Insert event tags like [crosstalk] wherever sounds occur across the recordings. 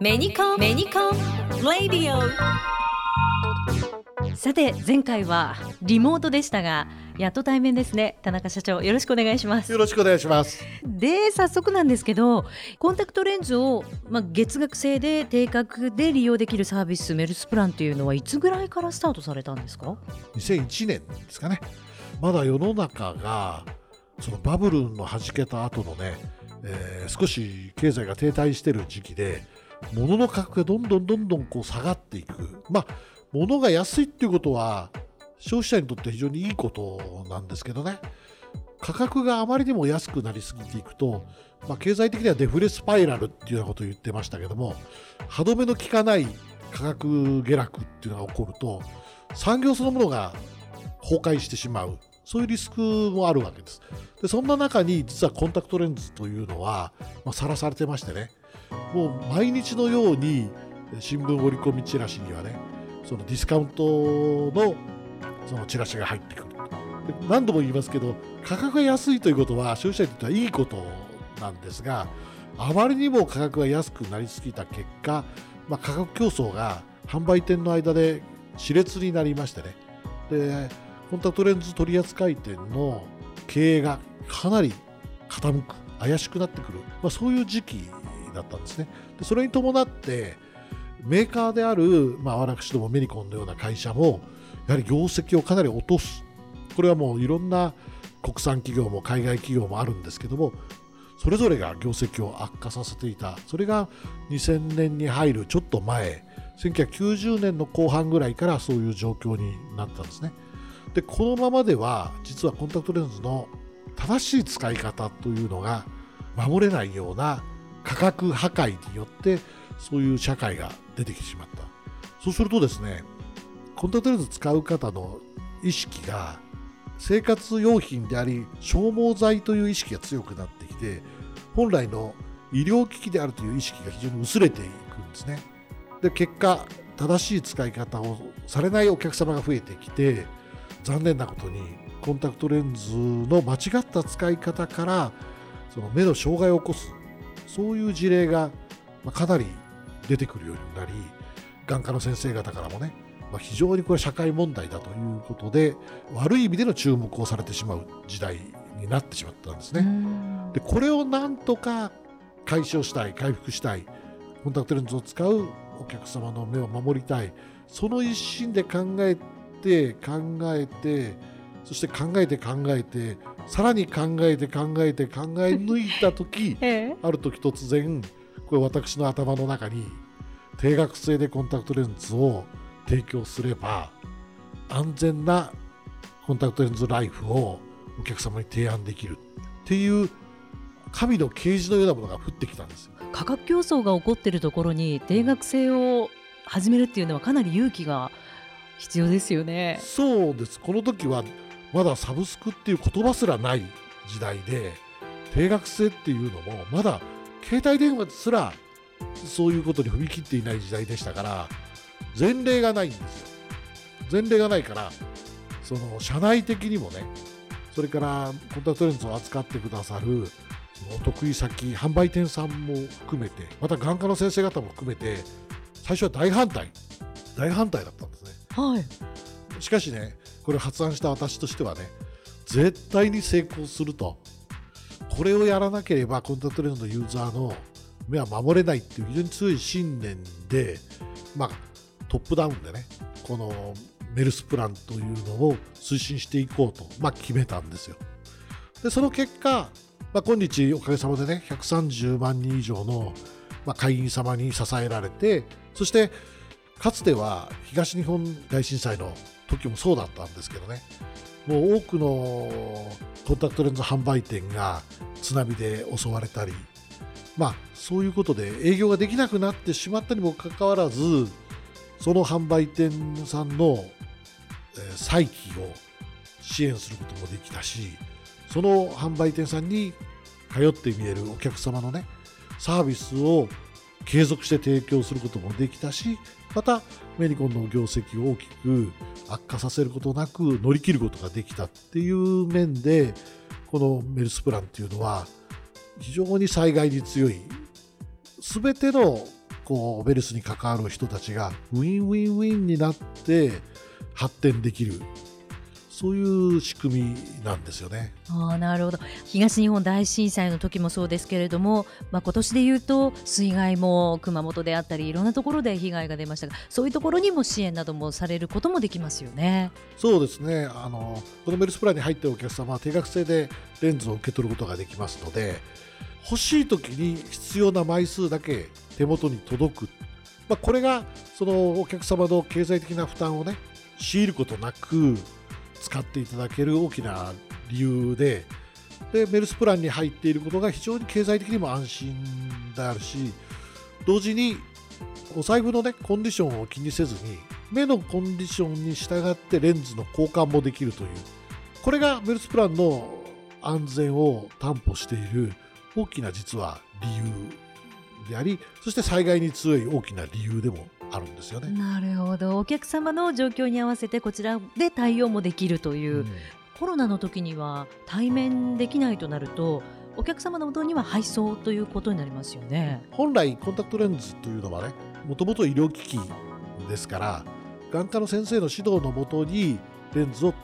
メニコンメニコンレディオさて前回はリモートでしたがやっと対面ですね。田中社長よろしくお願いします。よろしくお願いします。で早速なんですけどコンタクトレンズを、まあ、月額制で定額で利用できるサービスメルスプランというのはいつぐらいからスタートされたんですか？2001年ですかね。まだ世の中がそのバブルの弾けた後のね、えー、少し経済が停滞してる時期で物の価格がどんどんどんどんこう下がっていく。まあ物が安いっていうことは消費者にとって非常にいいことなんですけどね。価格があまりにも安くなりすぎていくと、まあ、経済的にはデフレスパイラルっていうようなことを言ってましたけども歯止めの効かない価格下落っていうのが起こると産業そのものが崩壊してしまう。そういうリスクもあるわけです。でそんな中に実はコンタクトレンズというのはさら、まあ、されてましてね。もう毎日のように新聞折り込みチラシにはねそのディスカウントのそのチラシが入ってくる。何度も言いますけど価格が安いということは消費者にとってはいいことなんですがあまりにも価格が安くなりすぎた結果、まあ、価格競争が販売店の間で熾烈になりましてね。でコンタクトレンズ取扱店の経営がかなり傾く怪しくなってくる、まあ、そういう時期だったんですね。でそれに伴ってメーカーである、まあ、私どもメニコンのような会社もやはり業績をかなり落とす。これはもういろんな国産企業も海外企業もあるんですけどもそれぞれが業績を悪化させていた。それが2000年に入るちょっと前1990年の後半ぐらいからそういう状況になったんですね。でこのままでは実はコンタクトレンズの正しい使い方というのが守れないような価格破壊によってそういう社会が出てきてしまった。そうするとですねコンタクトレンズ使う方の意識が生活用品であり消耗剤という意識が強くなってきて本来の医療機器であるという意識が非常に薄れていくんですね。で結果正しい使い方をされないお客様が増えてきて残念なことにコンタクトレンズの間違った使い方からその目の障害を起こすそういう事例がかなり出てくるようになり眼科の先生方からもねまあ、非常にこれ社会問題だということで悪い意味での注目をされてしまう時代になってしまったんですね。でこれをなんとか解消したい回復したいコンタクトレンズを使うお客様の目を守りたいその一心で考えて考えてそして考えて考えてさらに考えて考えて考え抜いた時、[laughs] ええ、ある時突然これ私の頭の中に定額制でコンタクトレンズを提供すれば安全なコンタクトレンズライフをお客様に提案できる。っていう神の啓示のようなものが降ってきたんですよ。価格競争が起こっているところに定額制を始めるっていうのはかなり勇気が必要ですよね。そうです。この時はまだサブスクっていう言葉すらない時代で定額制っていうのもまだ携帯電話すらそういうことに踏み切っていない時代でしたから前例がないんですよ。前例がないからその社内的にもねそれからコンタクトレンズを扱ってくださるその得意先販売店さんも含めてまた眼科の先生方も含めて最初は大反対。大反対だったんですね、はい、しかしねこれ発案した私としてはね絶対に成功すると。これをやらなければコンタクトレンズのユーザーの目は守れないっていう非常に強い信念でまあトップダウンでねこのメルスプランというのを推進していこうと、まあ、決めたんですよ。でその結果、まあ、今日おかげさまでね130万人以上の、ま、会員様に支えられてそしてかつては東日本大震災の時もそうだったんですけどね。もう多くのコンタクトレンズ販売店が津波で襲われたりまあそういうことで営業ができなくなってしまったにもかかわらずその販売店さんの、再起を支援することもできたしその販売店さんに通って見えるお客様のねサービスを継続して提供することもできたしまたメニコンの業績を大きく悪化させることなく乗り切ることができたっていう面でこのメルスプランっていうのは非常に災害に強い。全てのこのメルスに関わる人たちがウィンウィンウィンになって発展できる。そういう仕組みなんですよね。あなるほど東日本大震災の時もそうですけれども、まあ、今年で言うと水害も熊本であったりいろんなところで被害が出ましたがそういうところにも支援などもされることもできますよね。そうですねあのこのメルスプランに入ってお客様は定額制でレンズを受け取ることができますので欲しい時に必要な枚数だけ手元に届く、まあ、これがそのお客様の経済的な負担をね強いることなく使っていただける大きな理由ででメルスプランに入っていることが非常に経済的にも安心であるし同時にお財布のねコンディションを気にせずに目のコンディションに従ってレンズの交換もできるというこれがメルスプランの安全を担保している大きな実は理由でありそして災害に強い大きな理由でもあるんですよね。なるほど。お客様の状況に合わせてこちらで対応もできるという、うん、コロナの時には対面できないとなるとお客様のもとには配送ということになりますよね。本来コンタクトレンズというのはねもともと医療機器ですから眼科の先生の指導のもとにレンズを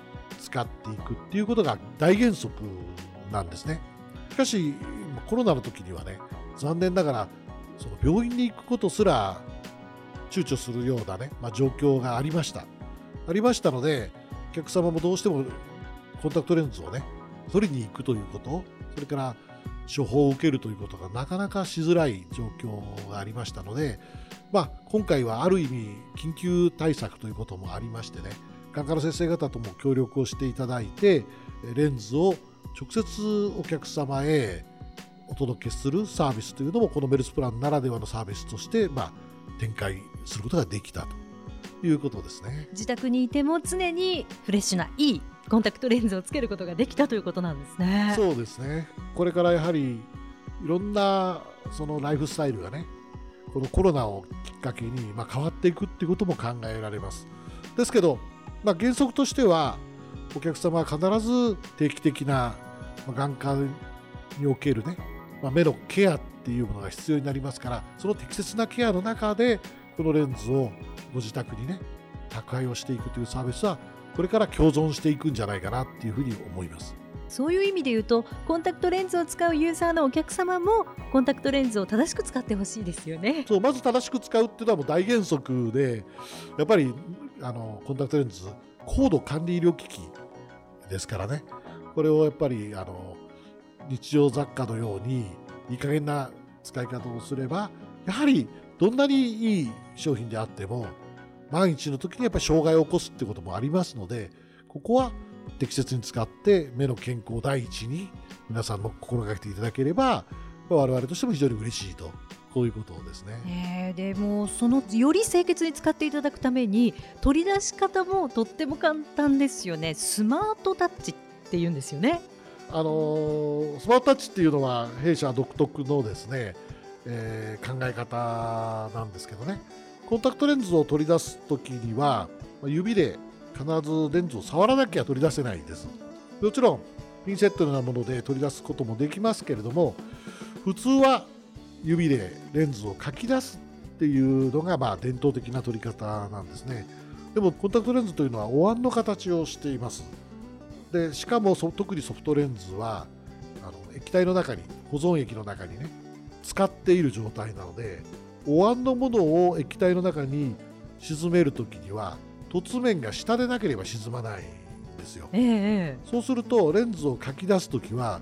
使っていくっていうことが大原則なんですね。しかしコロナの時にはね残念ながらその病院に行くことすら躊躇するようなね、まあ、状況がありました。ありましたので、お客様もどうしてもコンタクトレンズをね、取りに行くということ、それから処方を受けるということがなかなかしづらい状況がありましたので、まあ、今回はある意味緊急対策ということもありましてね、眼科の先生方とも協力をしていただいて、レンズを直接お客様へお届けするサービスというのもこのメルスプランならではのサービスとして、まあ、展開することができたということですね。自宅にいても常にフレッシュないいコンタクトレンズをつけることができたということなんですね。そうですね。これからやはりいろんなそのライフスタイルがねこのコロナをきっかけに、まあ、変わっていくっていうことも考えられます。ですけど、まあ、原則としてはお客様は必ず定期的な眼科におけるね、まあ、目のケアっていうものが必要になりますからその適切なケアの中でこのレンズをご自宅にね宅配をしていくというサービスはこれから共存していくんじゃないかなっていうふうに思います。そういう意味で言うとコンタクトレンズを使うユーザーのお客様もコンタクトレンズを正しく使ってほしいですよね。そうまず正しく使うっていうのはもう大原則でやっぱりあのコンタクトレンズ高度管理医療機器ですからね。これをやっぱりあの日常雑貨のようにいい加減な使い方をすればやはりどんなにいい商品であっても万一の時にやっぱり障害を起こすってこともありますのでここは適切に使って目の健康第一に皆さんも心がけていただければ我々としても非常に嬉しいとこういうことですね。えー、でもそのより清潔に使っていただくために取り出し方もとっても簡単ですよね。スマートタッチって言うんですよね。あのスマートタッチっていうのは弊社独特のですね、えー、考え方なんですけどねコンタクトレンズを取り出す時には指で必ずレンズを触らなきゃ取り出せないです。もちろんピンセットのようなもので取り出すこともできますけれども普通は指でレンズをかき出すっていうのがまあ伝統的な取り方なんですね。でもコンタクトレンズというのはお椀の形をしています。でしかも特にソフトレンズはあの液体の中に保存液の中にね使っている状態なのでお椀のものを液体の中に沈める時には凸面が下でなければ沈まないんですよ、えそうするとレンズをかき出す時は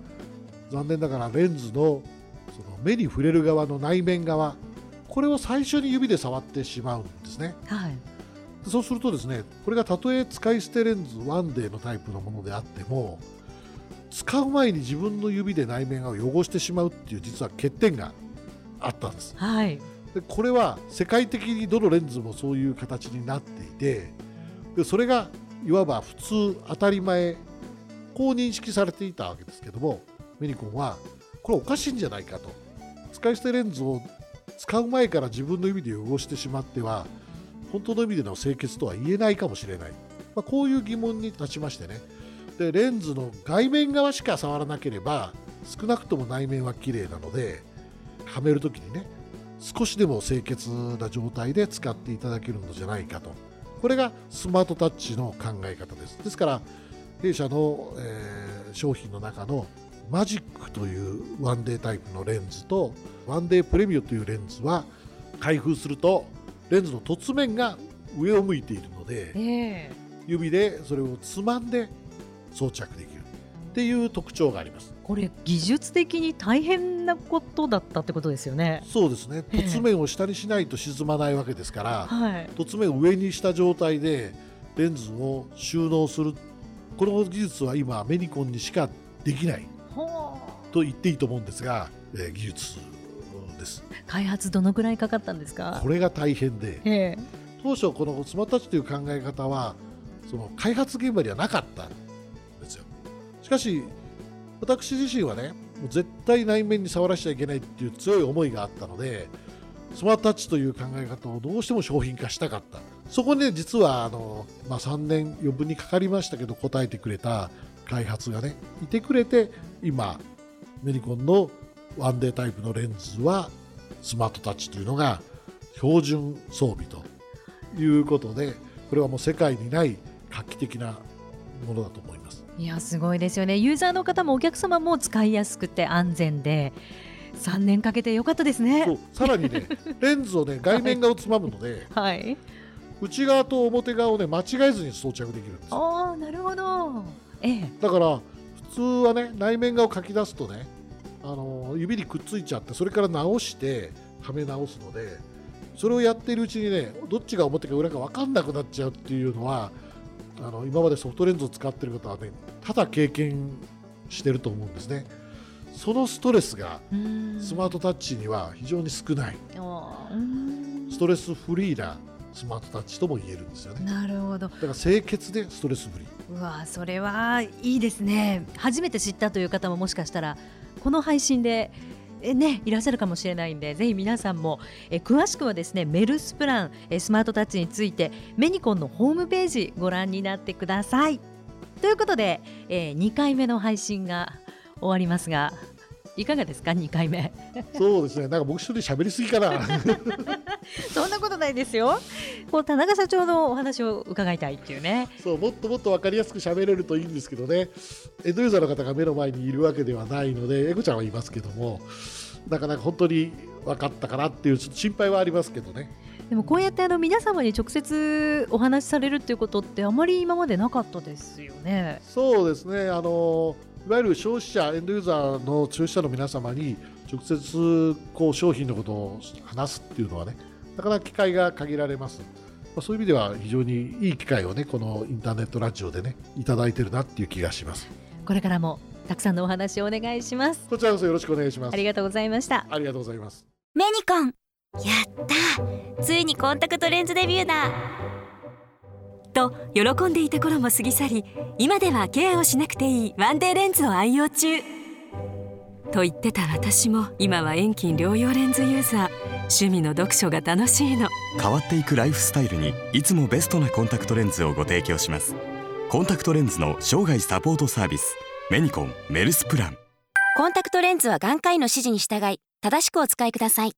残念ながらレンズのその目に触れる側の内面側これを最初に指で触ってしまうんですね、はい、そうするとですねこれがたとえ使い捨てレンズワンデーのタイプのものであっても使う前に自分の指で内面を汚してしまうっていう実は欠点があったんです、はい、でこれは世界的にどのレンズもそういう形になっていてでそれがいわば普通当たり前こう認識されていたわけですけどもメニコンはこれおかしいんじゃないかと。使い捨てレンズを使う前から自分の指で汚してしまっては本当の意味での清潔とは言えないかもしれない、まあ、こういう疑問に立ちましてね。でレンズの外面側しか触らなければ少なくとも内面は綺麗なのではめる時にね少しでも清潔な状態で使っていただけるのじゃないかと。これがスマートタッチの考え方です。ですから弊社の、えー、商品の中のマジックというワンデータイプのレンズとワンデープレミュというレンズは開封するとレンズの凸面が上を向いているので、えー、指でそれをつまんで装着できるっていう特徴がありますこれ技術的に大変なことだったってことですよね。そうですね。凸面を下にしないと沈まないわけですから、はい、凸面を上にした状態でレンズを収納する。この技術は今メニコンにしかできない。と言っていいと思うんですが、えー、技術です。開発どのくらいかかったんですか？これが大変で、当初このスマートタッチという考え。方はその開発現場にはなかったんですよしかし私自身はねもう絶対内面に触らせちゃいけないっていう強い思いがあったのでスマートタッチという考え方をどうしても商品化したかった。そこにね実はあの、まあ、3年余分にかかりましたけど答えてくれた開発がねいてくれて今メニコンのワンデータイプのレンズはスマートタッチというのが標準装備ということでこれはもう世界にない画期的なものだと思います。いやすごいですよね。ユーザーの方もお客様も使いやすくて安全で3年かけてよかったですね。さらにね [laughs] レンズをね外面側をつまむので、はい、内側と表側をね間違えずに装着できるんですああなるほど、ええ、だから普通はね内面側を書き出すとねあの指にくっついちゃってそれから直してはめ直すのでそれをやっているうちにねどっちが表か裏か分かんなくなっちゃうっていうのはあの今までソフトレンズを使ってる方はねただ経験してると思うんですね。そのストレスがスマートタッチには非常に少ない。ストレスフリーなスマートタッチとも言えるんですよね。なるほど。だから清潔でストレスフリー。うわそれはいいですね。初めて知ったという方ももしかしたらこの配信でえね、いらっしゃるかもしれないんでぜひ皆さんもえ詳しくはですねメルスプランえスマートタッチについてメニコンのホームページご覧になってください。ということで、えー、2回目の配信が終わりますがいかがですか？2回目。そうですね。なんか僕一人喋りすぎかな。[laughs] そんなことないですよ。こう田中社長のお話を伺いたいっていうね。そうもっともっと分かりやすく喋れるといいんですけどね。エドユーザーの方が目の前にいるわけではないのでエコちゃんはいますけどもなかなか本当に分かったかなっていうちょっと心配はありますけどねでもこうやってあの皆様に直接お話しされるっていうことってあまり今までなかったですよね。そうですねあのいわゆる消費者エンドユーザーの消費者の皆様に直接こう商品のことを話すっていうのはねなかなか機会が限られます。まあ、そういう意味では非常にいい機会をねこのインターネットラジオでねいただいてるなっていう気がします。これからもたくさんのお話をお願いします。こちらこそよろしくお願いします。ありがとうございました。ありがとうございます。メニコンやった。ついにコンタクトレンズデビューだ。と喜んでいた頃も過ぎ去り今ではケアをしなくていいワンデーレンズを愛用中。と言ってた私も今は遠近両用レンズユーザー。趣味の読書が楽しいの。変わっていくライフスタイルにいつもベストなコンタクトレンズをご提供します。コンタクトレンズの生涯サポートサービスメニコンメルスプラン。コンタクトレンズは眼科医の指示に従い正しくお使いください